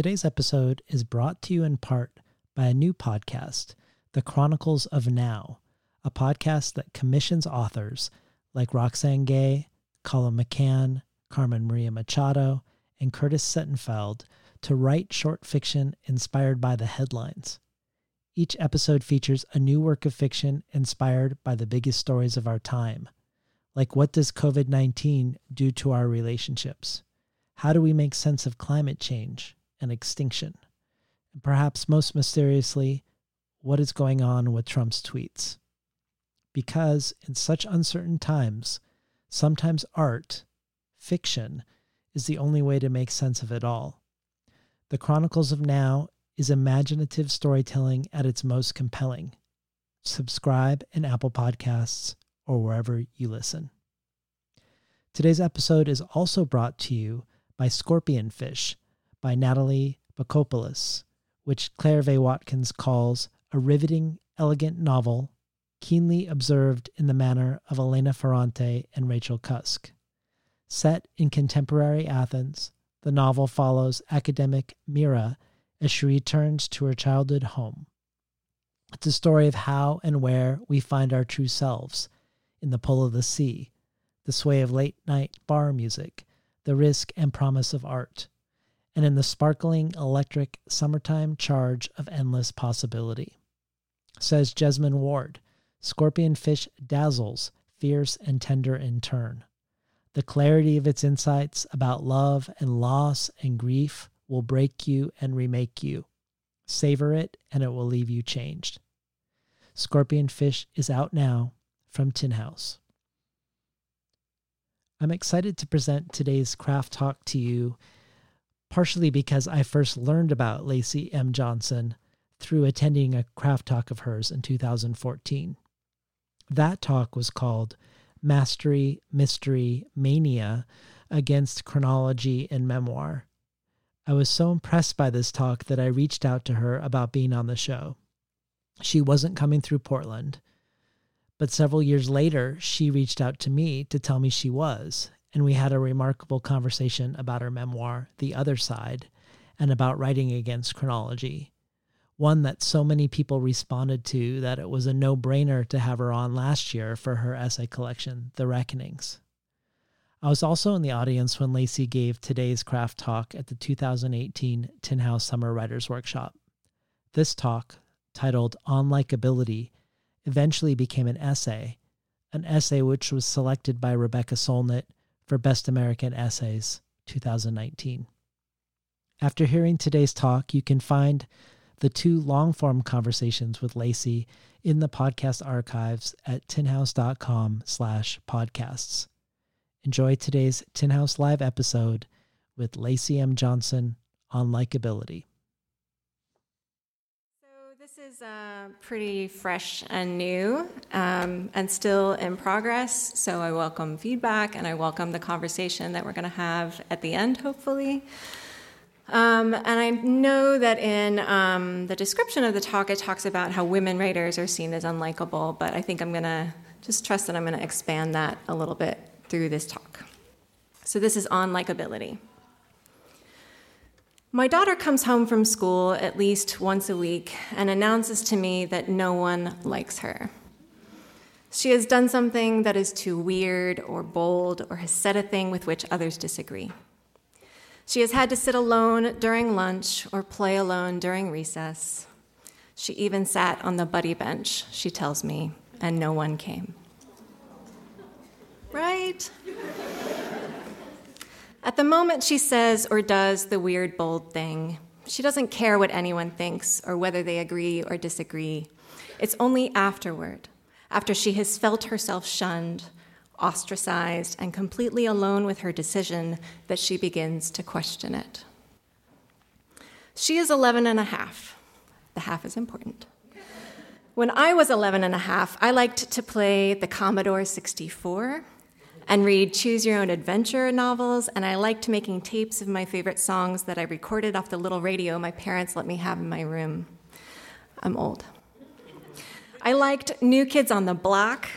Today's episode is brought to you in part by a new podcast, The Chronicles of Now, a podcast that commissions authors like Roxane Gay, Colum McCann, Carmen Maria Machado, and Curtis Sittenfeld to write short fiction inspired by the headlines. Each episode features a new work of fiction inspired by the biggest stories of our time. Like, what does COVID 19 do to our relationships? How do we make sense of climate change and extinction? And perhaps most mysteriously, what is going on with Trump's tweets? Because in such uncertain times, sometimes art, fiction, is the only way to make sense of it all. The Chronicles of Now is imaginative storytelling at its most compelling. Subscribe in Apple Podcasts or wherever you listen. Today's episode is also brought to you by Scorpion Fish by Natalie Bakopoulos, which Claire Vaye Watkins calls a riveting, elegant novel, keenly observed in the manner of Elena Ferrante and Rachel Cusk. Set in contemporary Athens, the novel follows academic Mira as she returns to her childhood home. It's a story of how and where we find our true selves in the pull of the sea, the sway of late night bar music, the risk and promise of art, and in the sparkling electric summertime charge of endless possibility. Says Jesmyn Ward, Scorpion Fish dazzles, fierce and tender in turn. The clarity of its insights about love and loss and grief will break you and remake you. Savor it, and it will leave you changed. Scorpion Fish is out now from Tin House. I'm excited to present today's craft talk to you, partially because I first learned about Lacy M. Johnson through attending a craft talk of hers in 2014. That talk was called Mastery, Mystery, Mania Against Chronology and Memoir. I was so impressed by this talk that I reached out to her about being on the show. She wasn't coming through Portland, but several years later, she reached out to me to tell me she was, and we had a remarkable conversation about her memoir, The Other Side, and about writing against chronology. One that so many people responded to that it was a no brainer to have her on last year for her essay collection, The Reckonings. I was also in the audience when Lacy gave today's craft talk at the 2018 Tin House Summer Writers Workshop. This talk, titled On Likability, eventually became an essay, an essay which was selected by Rebecca Solnit for Best American Essays 2019. After hearing today's talk, you can find the two long form conversations with Lacy in the podcast archives at tinhouse.com slash podcasts. Enjoy today's Tin House Live episode with Lacy M. Johnson on likability. Is uh, pretty fresh and new um, and still in progress. So, I welcome feedback and I welcome the conversation that we're going to have at the end, hopefully. Um, and I know that in um, the description of the talk, it talks about how women writers are seen as unlikable, but I think I'm going to just trust that I'm going to expand that a little bit through this talk. So, this is on likability. My daughter comes home from school at least once a week and announces to me that no one likes her. She has done something that is too weird or bold or has said a thing with which others disagree. She has had to sit alone during lunch or play alone during recess. She even sat on the buddy bench, she tells me, and no one came right? At the moment she says or does the weird, bold thing, she doesn't care what anyone thinks or whether they agree or disagree. It's only afterward, after she has felt herself shunned, ostracized, and completely alone with her decision, that she begins to question it. She is 11 and a half. The half is important. When I was 11 and a half, I liked to play the Commodore 64 and read choose your own adventure novels, and I liked making tapes of my favorite songs that I recorded off the little radio my parents let me have in my room. I'm old. I liked New Kids on the Block.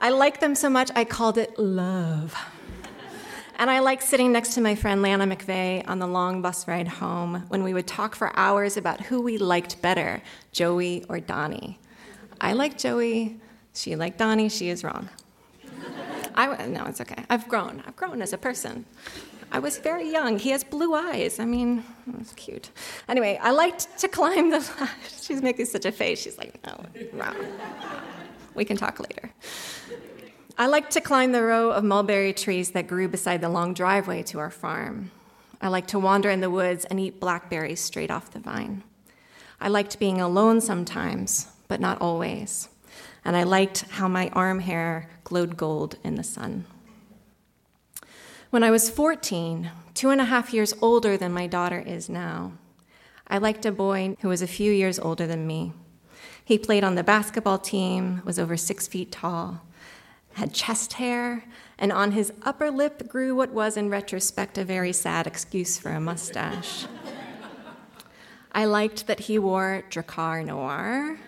I liked them so much I called it love. And I like sitting next to my friend Lana McVeigh on the long bus ride home when we would talk for hours about who we liked better, Joey or Donnie. I like Joey, she liked Donnie, she is wrong. I, no, it's okay. I've grown. I've grown as a person. I was very young. He has blue eyes. I mean, it's cute. Anyway, I liked to climb the. She's making such a face. She's like, no, no. We can talk later. I liked to climb the row of mulberry trees that grew beside the long driveway to our farm. I liked to wander in the woods and eat blackberries straight off the vine. I liked being alone sometimes, but not always. And I liked how my arm hair glowed gold in the sun. When I was 14, two and a half years older than my daughter is now, I liked a boy who was a few years older than me. He played on the basketball team, was over six feet tall, had chest hair, and on his upper lip grew what was, in retrospect, a very sad excuse for a mustache. I liked that he wore Drakkar Noir,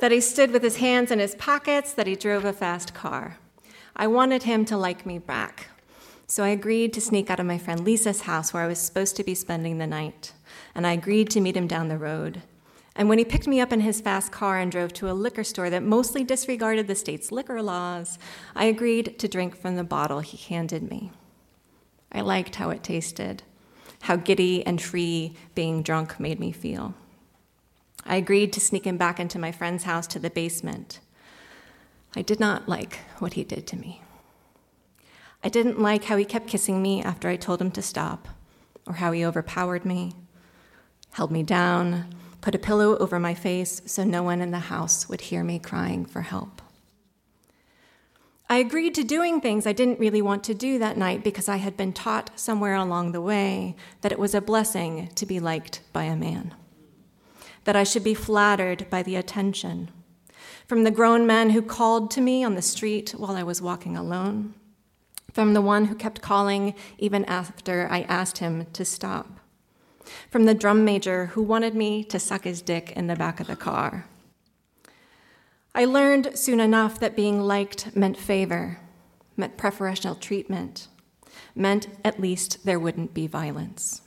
that he stood with his hands in his pockets, that he drove a fast car. I wanted him to like me back. So I agreed to sneak out of my friend Lisa's house where I was supposed to be spending the night, and I agreed to meet him down the road. And when he picked me up in his fast car and drove to a liquor store that mostly disregarded the state's liquor laws, I agreed to drink from the bottle he handed me. I liked how it tasted, how giddy and free being drunk made me feel. I agreed to sneak him back into my friend's house to the basement. I did not like what he did to me. I didn't like how he kept kissing me after I told him to stop, or how he overpowered me, held me down, put a pillow over my face so no one in the house would hear me crying for help. I agreed to doing things I didn't really want to do that night because I had been taught somewhere along the way that it was a blessing to be liked by a man, that I should be flattered by the attention. From the grown men who called to me on the street while I was walking alone, from the one who kept calling even after I asked him to stop from the drum major who wanted me to suck his dick in the back of the car. I learned soon enough that being liked meant favor, meant preferential treatment, meant at least there wouldn't be violence.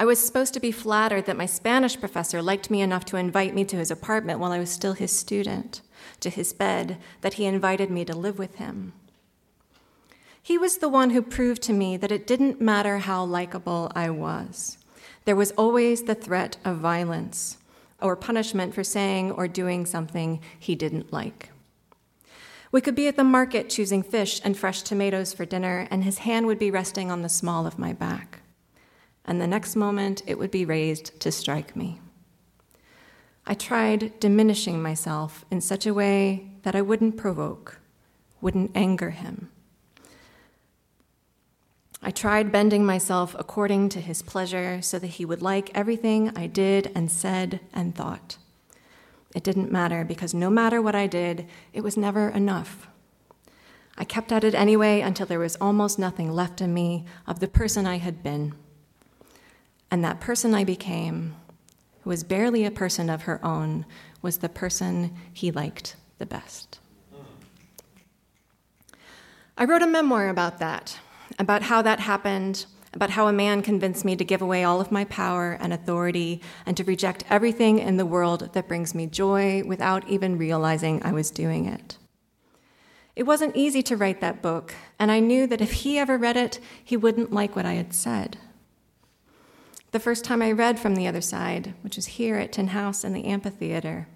I was supposed to be flattered that my Spanish professor liked me enough to invite me to his apartment while I was still his student, to his bed, that he invited me to live with him. He was the one who proved to me that it didn't matter how likable I was. There was always the threat of violence or punishment for saying or doing something he didn't like. We could be at the market choosing fish and fresh tomatoes for dinner, and his hand would be resting on the small of my back. And the next moment, it would be raised to strike me. I tried diminishing myself in such a way that I wouldn't provoke, wouldn't anger him I tried bending myself according to his pleasure so that he would like everything I did and said and thought. It didn't matter because no matter what I did, it was never enough. I kept at it anyway until there was almost nothing left in me of the person I had been. And that person I became, who was barely a person of her own, was the person he liked the best. I wrote a memoir about that about how that happened, about how a man convinced me to give away all of my power and authority and to reject everything in the world that brings me joy without even realizing I was doing it. It wasn't easy to write that book, and I knew that if he ever read it, he wouldn't like what I had said. The first time I read From the Other Side, which is here at Tin House in the amphitheater,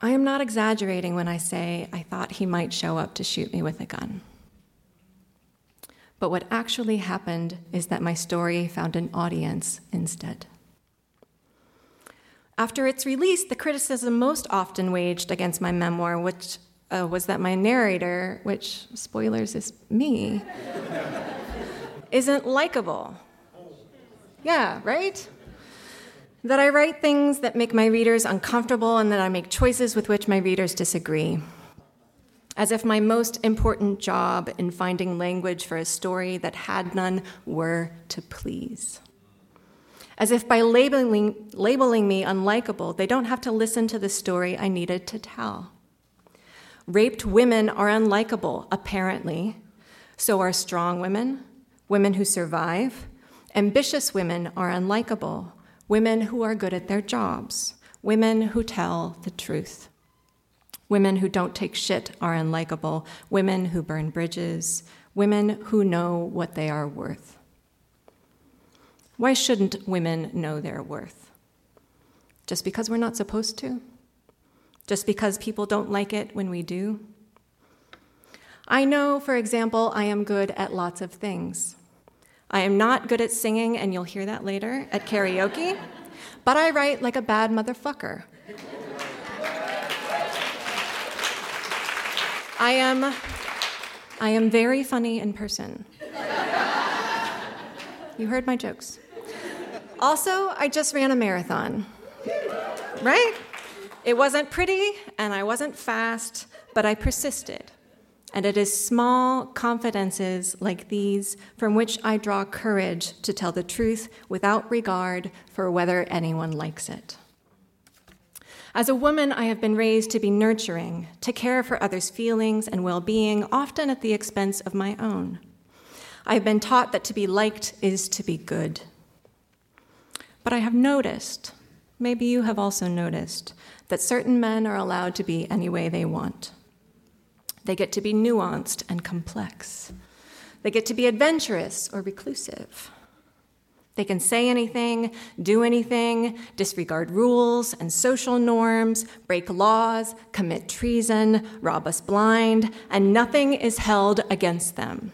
I am not exaggerating when I say I thought he might show up to shoot me with a gun. But what actually happened is that my story found an audience instead. After its release, the criticism most often waged against my memoir, which uh, was that my narrator, which, spoilers, is me, isn't likable. Yeah, right? That I write things that make my readers uncomfortable and that I make choices with which my readers disagree as if my most important job in finding language for a story that had none were to please. As if by labeling, labeling me unlikable, they don't have to listen to the story I needed to tell. Raped women are unlikable, apparently. So are strong women, women who survive. Ambitious women are unlikable, women who are good at their jobs, women who tell the truth. Women who don't take shit are unlikable, women who burn bridges, women who know what they are worth. Why shouldn't women know their worth? Just because we're not supposed to? Just because people don't like it when we do? I know, for example, I am good at lots of things. I am not good at singing, and you'll hear that later at karaoke, but I write like a bad motherfucker. I am I am very funny in person. You heard my jokes. Also, I just ran a marathon. Right? It wasn't pretty and I wasn't fast, but I persisted. And it is small confidences like these from which I draw courage to tell the truth without regard for whether anyone likes it. As a woman, I have been raised to be nurturing, to care for others' feelings and well being, often at the expense of my own. I have been taught that to be liked is to be good. But I have noticed, maybe you have also noticed, that certain men are allowed to be any way they want. They get to be nuanced and complex. They get to be adventurous or reclusive. They can say anything, do anything, disregard rules and social norms, break laws, commit treason, rob us blind, and nothing is held against them.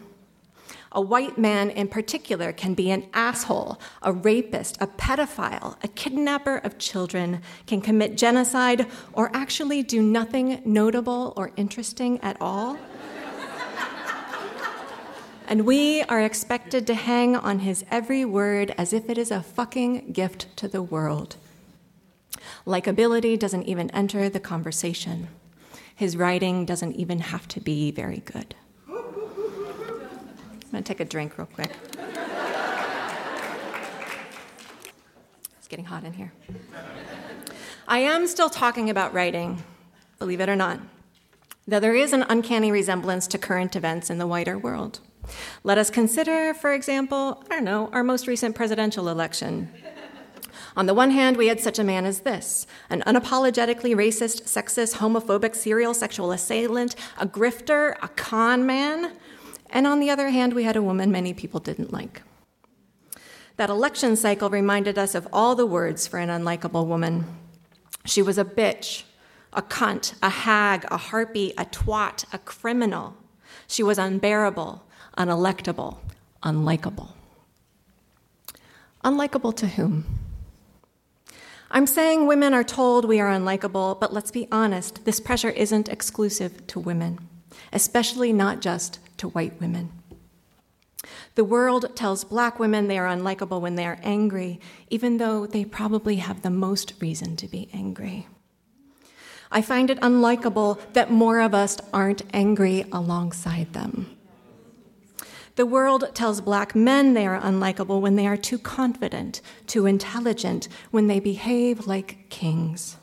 A white man in particular can be an asshole, a rapist, a pedophile, a kidnapper of children, can commit genocide, or actually do nothing notable or interesting at all. and we are expected to hang on his every word as if it is a fucking gift to the world. Likability doesn't even enter the conversation. His writing doesn't even have to be very good. I'm going to take a drink real quick. It's getting hot in here. I am still talking about writing, believe it or not, though there is an uncanny resemblance to current events in the wider world. Let us consider, for example, I don't know, our most recent presidential election. On the one hand, we had such a man as this an unapologetically racist, sexist, homophobic, serial sexual assailant, a grifter, a con man and on the other hand, we had a woman many people didn't like. That election cycle reminded us of all the words for an unlikable woman. She was a bitch, a cunt, a hag, a harpy, a twat, a criminal. She was unbearable, unelectable, unlikable. Unlikable to whom? I'm saying women are told we are unlikable, but let's be honest, this pressure isn't exclusive to women, especially not just to white women. The world tells black women they are unlikable when they are angry, even though they probably have the most reason to be angry. I find it unlikable that more of us aren't angry alongside them. The world tells black men they are unlikable when they are too confident, too intelligent, when they behave like kings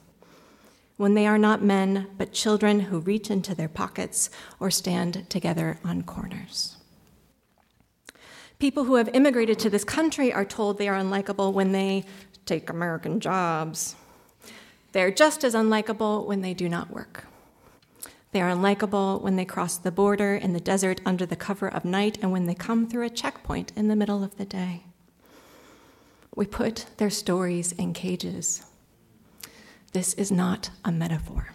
when they are not men, but children who reach into their pockets or stand together on corners. People who have immigrated to this country are told they are unlikable when they take American jobs. They're just as unlikable when they do not work. They are unlikable when they cross the border in the desert under the cover of night and when they come through a checkpoint in the middle of the day. We put their stories in cages. This is not a metaphor.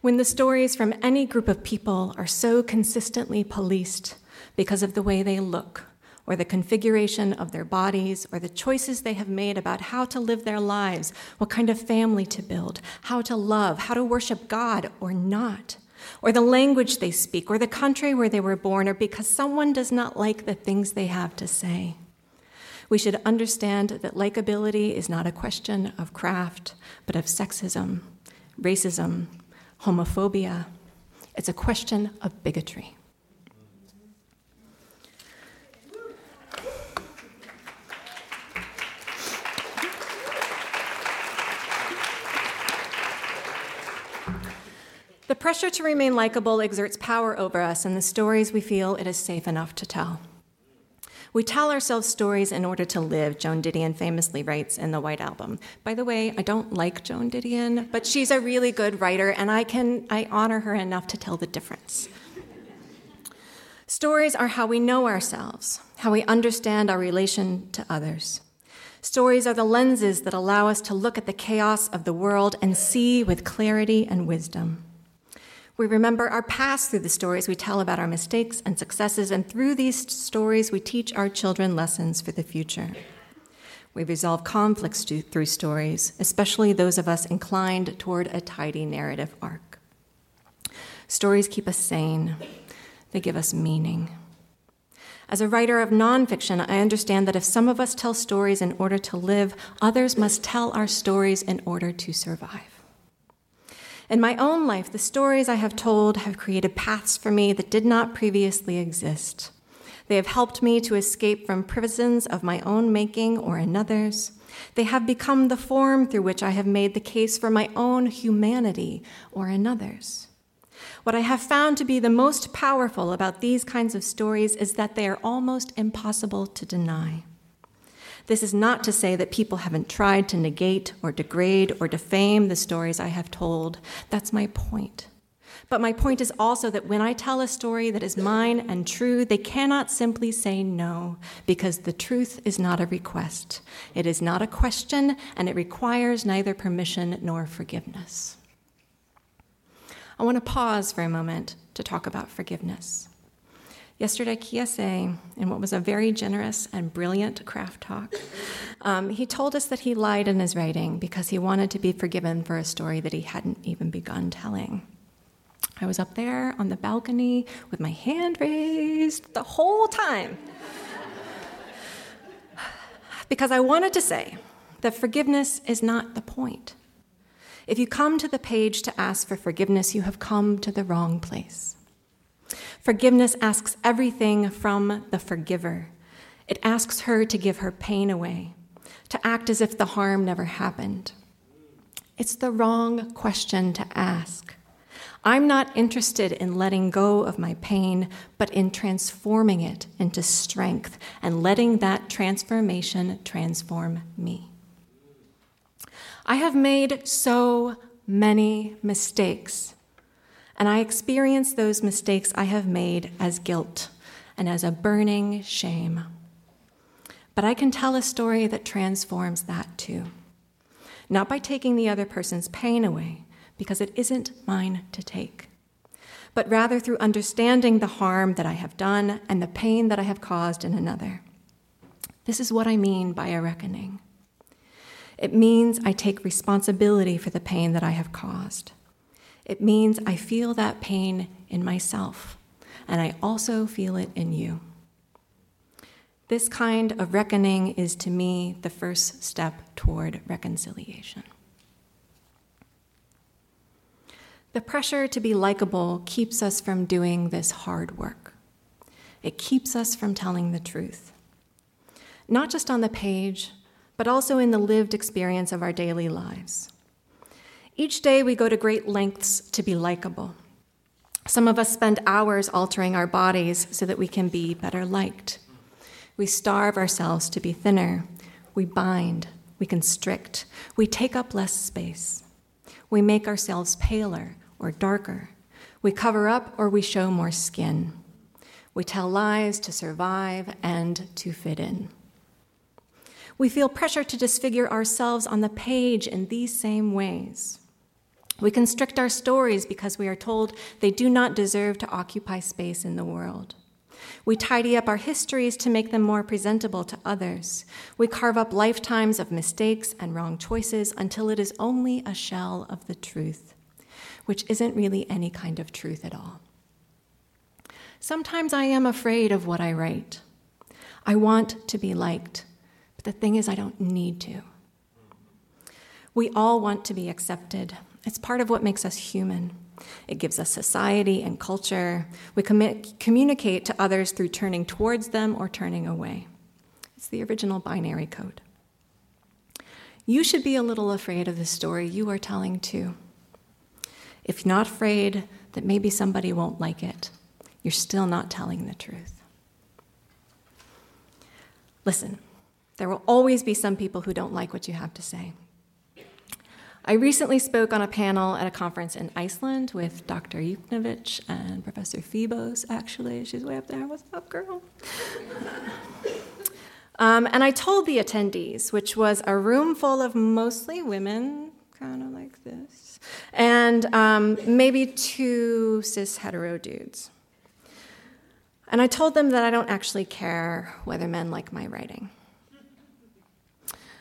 When the stories from any group of people are so consistently policed because of the way they look, or the configuration of their bodies, or the choices they have made about how to live their lives, what kind of family to build, how to love, how to worship God or not, or the language they speak, or the country where they were born, or because someone does not like the things they have to say. We should understand that likability is not a question of craft, but of sexism, racism, homophobia. It's a question of bigotry. The pressure to remain likable exerts power over us and the stories we feel it is safe enough to tell. We tell ourselves stories in order to live, Joan Didion famously writes in the White Album. By the way, I don't like Joan Didion, but she's a really good writer, and I can I honor her enough to tell the difference. Stories are how we know ourselves, how we understand our relation to others. Stories are the lenses that allow us to look at the chaos of the world and see with clarity and wisdom. We remember our past through the stories we tell about our mistakes and successes, and through these stories, we teach our children lessons for the future. We resolve conflicts through stories, especially those of us inclined toward a tidy narrative arc. Stories keep us sane, they give us meaning. As a writer of nonfiction, I understand that if some of us tell stories in order to live, others must tell our stories in order to survive. In my own life, the stories I have told have created paths for me that did not previously exist. They have helped me to escape from prisons of my own making or another's. They have become the form through which I have made the case for my own humanity or another's. What I have found to be the most powerful about these kinds of stories is that they are almost impossible to deny. This is not to say that people haven't tried to negate or degrade or defame the stories I have told. That's my point. But my point is also that when I tell a story that is mine and true, they cannot simply say no, because the truth is not a request. It is not a question, and it requires neither permission nor forgiveness. I want to pause for a moment to talk about forgiveness. Yesterday, Kiese, in what was a very generous and brilliant craft talk, um, he told us that he lied in his writing because he wanted to be forgiven for a story that he hadn't even begun telling. I was up there on the balcony with my hand raised the whole time because I wanted to say that forgiveness is not the point. If you come to the page to ask for forgiveness, you have come to the wrong place. Forgiveness asks everything from the forgiver. It asks her to give her pain away, to act as if the harm never happened. It's the wrong question to ask. I'm not interested in letting go of my pain, but in transforming it into strength and letting that transformation transform me. I have made so many mistakes and I experience those mistakes I have made as guilt and as a burning shame. But I can tell a story that transforms that too. Not by taking the other person's pain away, because it isn't mine to take, but rather through understanding the harm that I have done and the pain that I have caused in another. This is what I mean by a reckoning. It means I take responsibility for the pain that I have caused. It means I feel that pain in myself, and I also feel it in you. This kind of reckoning is to me the first step toward reconciliation. The pressure to be likable keeps us from doing this hard work. It keeps us from telling the truth. Not just on the page, but also in the lived experience of our daily lives. Each day we go to great lengths to be likable. Some of us spend hours altering our bodies so that we can be better liked. We starve ourselves to be thinner. We bind. We constrict. We take up less space. We make ourselves paler or darker. We cover up or we show more skin. We tell lies to survive and to fit in. We feel pressure to disfigure ourselves on the page in these same ways. We constrict our stories because we are told they do not deserve to occupy space in the world. We tidy up our histories to make them more presentable to others. We carve up lifetimes of mistakes and wrong choices until it is only a shell of the truth, which isn't really any kind of truth at all. Sometimes I am afraid of what I write. I want to be liked, but the thing is, I don't need to. We all want to be accepted. It's part of what makes us human. It gives us society and culture. We communicate to others through turning towards them or turning away. It's the original binary code. You should be a little afraid of the story you are telling too. if you're not afraid that maybe somebody won't like it, you're still not telling the truth. Listen, there will always be some people who don't like what you have to say. I recently spoke on a panel at a conference in Iceland with Dr. Yuknavitch and Professor Phoebos, actually. She's way up there. What's up, girl? um, and I told the attendees, which was a room full of mostly women, kind of like this, and um, maybe two cis hetero dudes. And I told them that I don't actually care whether men like my writing.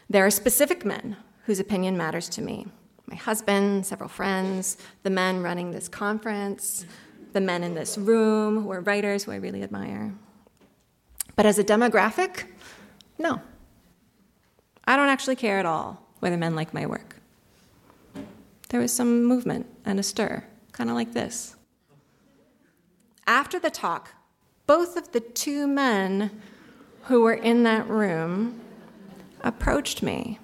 There are specific men whose opinion matters to me my husband, several friends, the men running this conference, the men in this room who are writers who I really admire. But as a demographic, no. I don't actually care at all whether men like my work. There was some movement and a stir, kind of like this. After the talk, both of the two men who were in that room approached me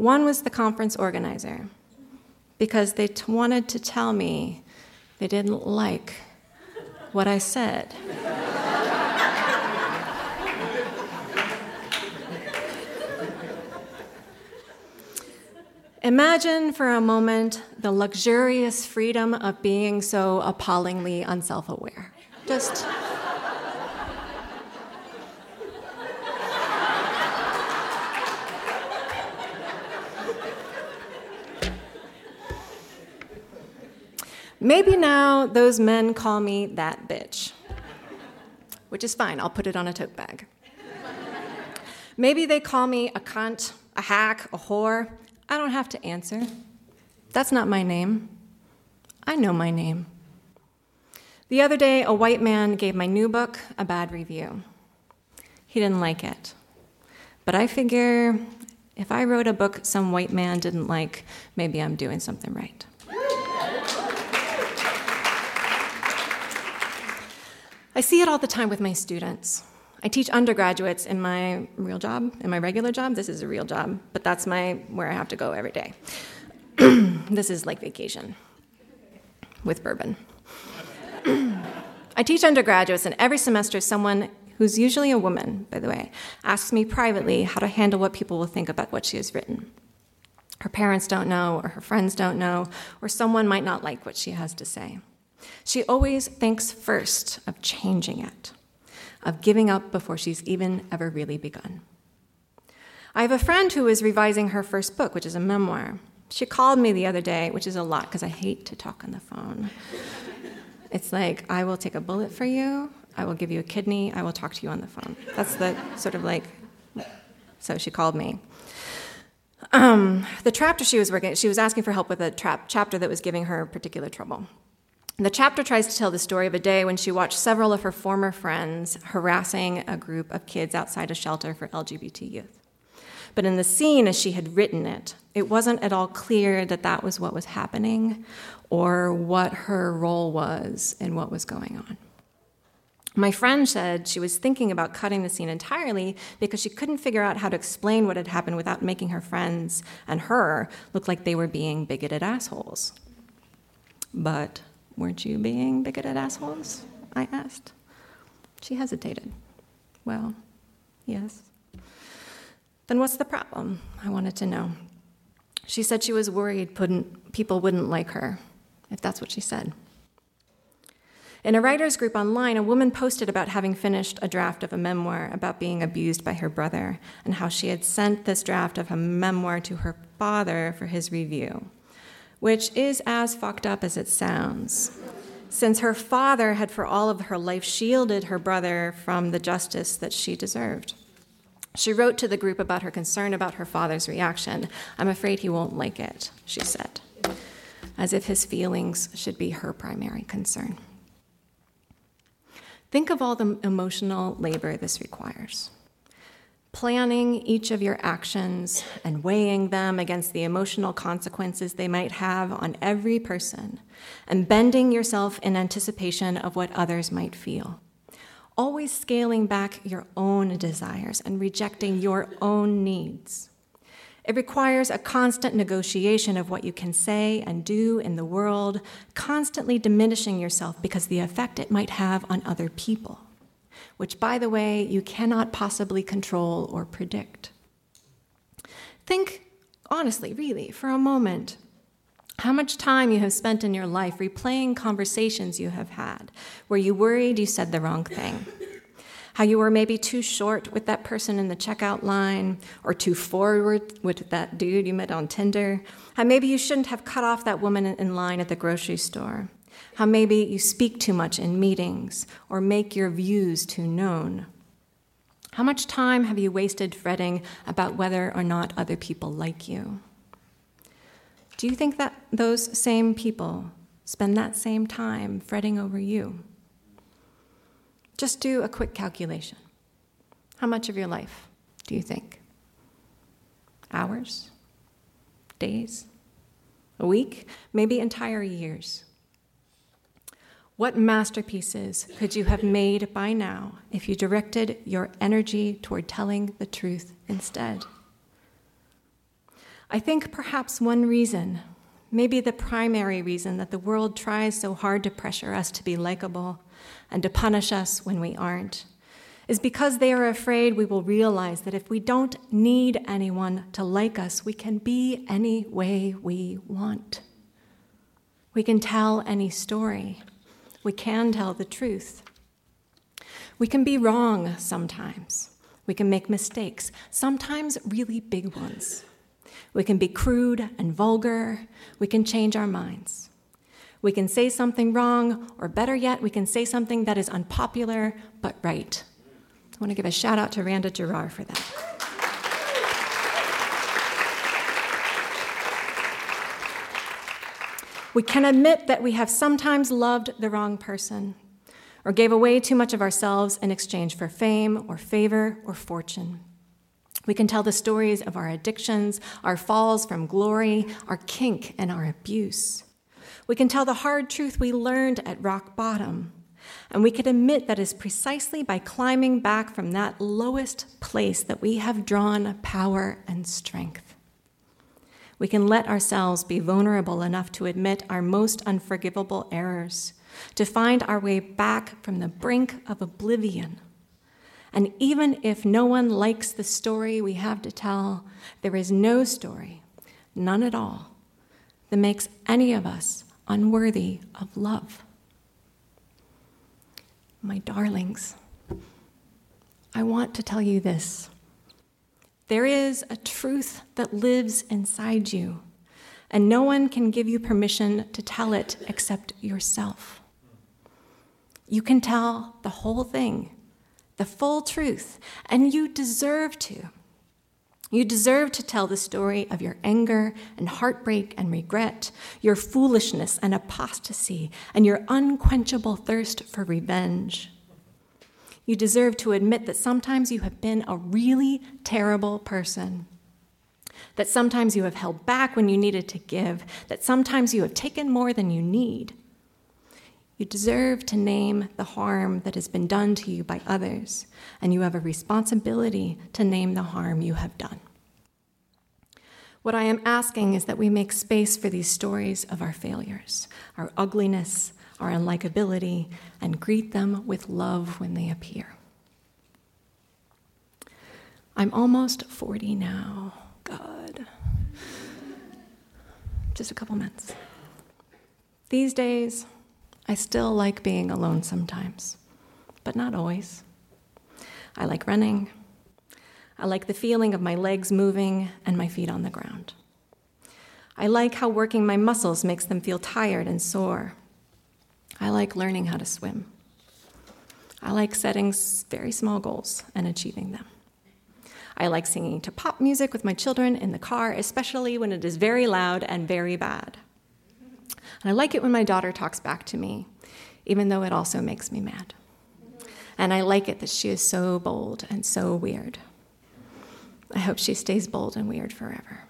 one was the conference organizer because they t- wanted to tell me they didn't like what I said. Imagine for a moment the luxurious freedom of being so appallingly unself aware. Just. Maybe now those men call me that bitch, which is fine, I'll put it on a tote bag. Maybe they call me a cunt, a hack, a whore. I don't have to answer. That's not my name. I know my name. The other day, a white man gave my new book a bad review. He didn't like it. But I figure if I wrote a book some white man didn't like, maybe I'm doing something right. I see it all the time with my students. I teach undergraduates in my real job, in my regular job. This is a real job, but that's my where I have to go every day. this is like vacation with bourbon. I teach undergraduates, and every semester, someone who's usually a woman, by the way, asks me privately how to handle what people will think about what she has written. Her parents don't know, or her friends don't know, or someone might not like what she has to say. She always thinks first of changing it, of giving up before she's even ever really begun. I have a friend who is revising her first book, which is a memoir. She called me the other day, which is a lot because I hate to talk on the phone. It's like, I will take a bullet for you, I will give you a kidney, I will talk to you on the phone. That's the sort of like, so she called me. Um, the chapter she was working, she was asking for help with a trap, chapter that was giving her particular trouble. The chapter tries to tell the story of a day when she watched several of her former friends harassing a group of kids outside a shelter for LGBT youth. But in the scene, as she had written it, it wasn't at all clear that that was what was happening or what her role was in what was going on. My friend said she was thinking about cutting the scene entirely because she couldn't figure out how to explain what had happened without making her friends and her look like they were being bigoted assholes. But Weren't you being bigoted assholes? I asked. She hesitated. Well, yes. Then what's the problem? I wanted to know. She said she was worried people wouldn't like her, if that's what she said. In a writers' group online, a woman posted about having finished a draft of a memoir about being abused by her brother and how she had sent this draft of a memoir to her father for his review which is as fucked up as it sounds. Since her father had for all of her life shielded her brother from the justice that she deserved. She wrote to the group about her concern about her father's reaction. I'm afraid he won't like it, she said, as if his feelings should be her primary concern. Think of all the emotional labor this requires planning each of your actions and weighing them against the emotional consequences they might have on every person, and bending yourself in anticipation of what others might feel. Always scaling back your own desires and rejecting your own needs. It requires a constant negotiation of what you can say and do in the world, constantly diminishing yourself because the effect it might have on other people, which, by the way, you cannot possibly control or predict. Think honestly, really, for a moment, how much time you have spent in your life replaying conversations you have had where you worried you said the wrong thing. How you were maybe too short with that person in the checkout line or too forward with that dude you met on Tinder, how maybe you shouldn't have cut off that woman in line at the grocery store, how maybe you speak too much in meetings or make your views too known. How much time have you wasted fretting about whether or not other people like you? Do you think that those same people spend that same time fretting over you? Just do a quick calculation. How much of your life do you think? Hours? Days? A week? Maybe entire years? What masterpieces could you have made by now if you directed your energy toward telling the truth instead? I think perhaps one reason, maybe the primary reason, that the world tries so hard to pressure us to be likable and to punish us when we aren't is because they are afraid we will realize that if we don't need anyone to like us, we can be any way we want. We can tell any story. We can tell the truth. We can be wrong sometimes. We can make mistakes, sometimes really big ones. We can be crude and vulgar. We can change our minds. We can say something wrong, or better yet, we can say something that is unpopular but right. I want to give a shout out to Randa Jarrar for that. We can admit that we have sometimes loved the wrong person or gave away too much of ourselves in exchange for fame or favor or fortune. We can tell the stories of our addictions, our falls from glory, our kink, and our abuse. We can tell the hard truth we learned at rock bottom. And we can admit that it's precisely by climbing back from that lowest place that we have drawn power and strength. We can let ourselves be vulnerable enough to admit our most unforgivable errors, to find our way back from the brink of oblivion. And even if no one likes the story we have to tell, there is no story, none at all, that makes any of us unworthy of love. My darlings, I want to tell you this. There is a truth that lives inside you, and no one can give you permission to tell it except yourself. You can tell the whole thing, the full truth, and you deserve to. You deserve to tell the story of your anger and heartbreak and regret, your foolishness and apostasy, and your unquenchable thirst for revenge. You deserve to admit that sometimes you have been a really terrible person, that sometimes you have held back when you needed to give, that sometimes you have taken more than you need. You deserve to name the harm that has been done to you by others, and you have a responsibility to name the harm you have done. What I am asking is that we make space for these stories of our failures, our ugliness, our unlikability, and greet them with love when they appear. I'm almost 40 now. God. Just a couple months. These days, I still like being alone sometimes, but not always. I like running. I like the feeling of my legs moving and my feet on the ground. I like how working my muscles makes them feel tired and sore. I like learning how to swim. I like setting very small goals and achieving them. I like singing to pop music with my children in the car, especially when it is very loud and very bad. And I like it when my daughter talks back to me, even though it also makes me mad. And I like it that she is so bold and so weird. I hope she stays bold and weird forever.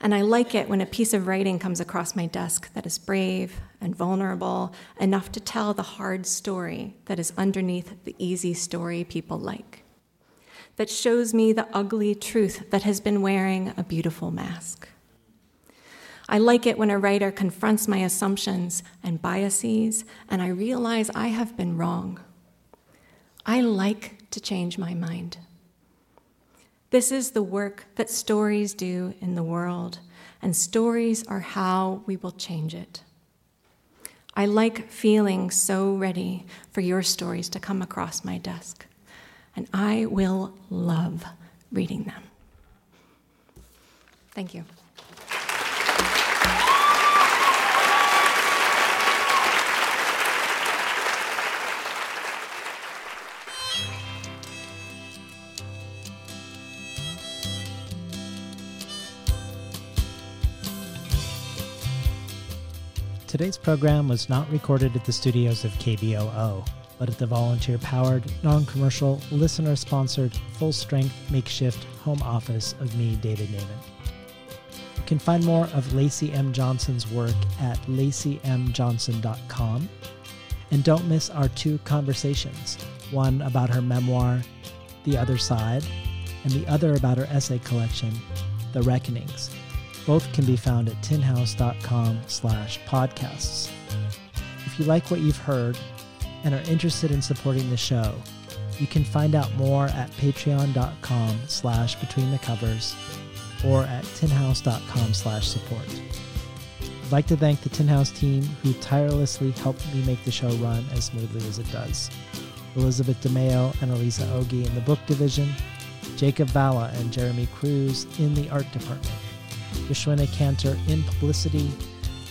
And I like it when a piece of writing comes across my desk that is brave and vulnerable enough to tell the hard story that is underneath the easy story people like. that shows me the ugly truth that has been wearing a beautiful mask. I like it when a writer confronts my assumptions and biases, and I realize I have been wrong. I like to change my mind. This is the work that stories do in the world, and stories are how we will change it. I like feeling so ready for your stories to come across my desk, and I will love reading them. Thank you. Today's program was not recorded at the studios of KBOO, but at the volunteer powered, non commercial, listener sponsored, full strength makeshift home office of me, David Naimon. You can find more of Lacy M. Johnson's work at lacymjohnson.com. And don't miss our two conversations one about her memoir, The Other Side, and the other about her essay collection, The Reckonings both can be found at tinhouse.com slash podcasts. If you like what you've heard and are interested in supporting the show, you can find out more at patreon.com slash between the covers or at tinhouse.com slash support. I'd like to thank the Tin House team who tirelessly helped me make the show run as smoothly as it does. Elizabeth DeMeo and Alyssa Ogi in the book division, Jakob Vala and Jeremy Cruz in the art department. Yashwina Canter in publicity,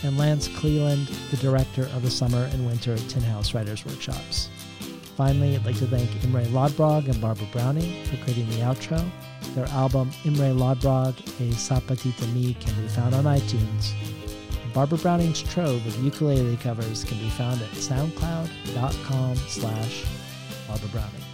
and Lance Cleland, the director of the summer and winter Tin House Writers Workshops. Finally, I'd like to thank Imre Lodbrog and Barbara Browning for creating the outro. Their album Imre Lodbrog, A Sapatita Me can be found on iTunes. Barbara Browning's trove of ukulele covers can be found at soundcloud.com slash Barbara Browning.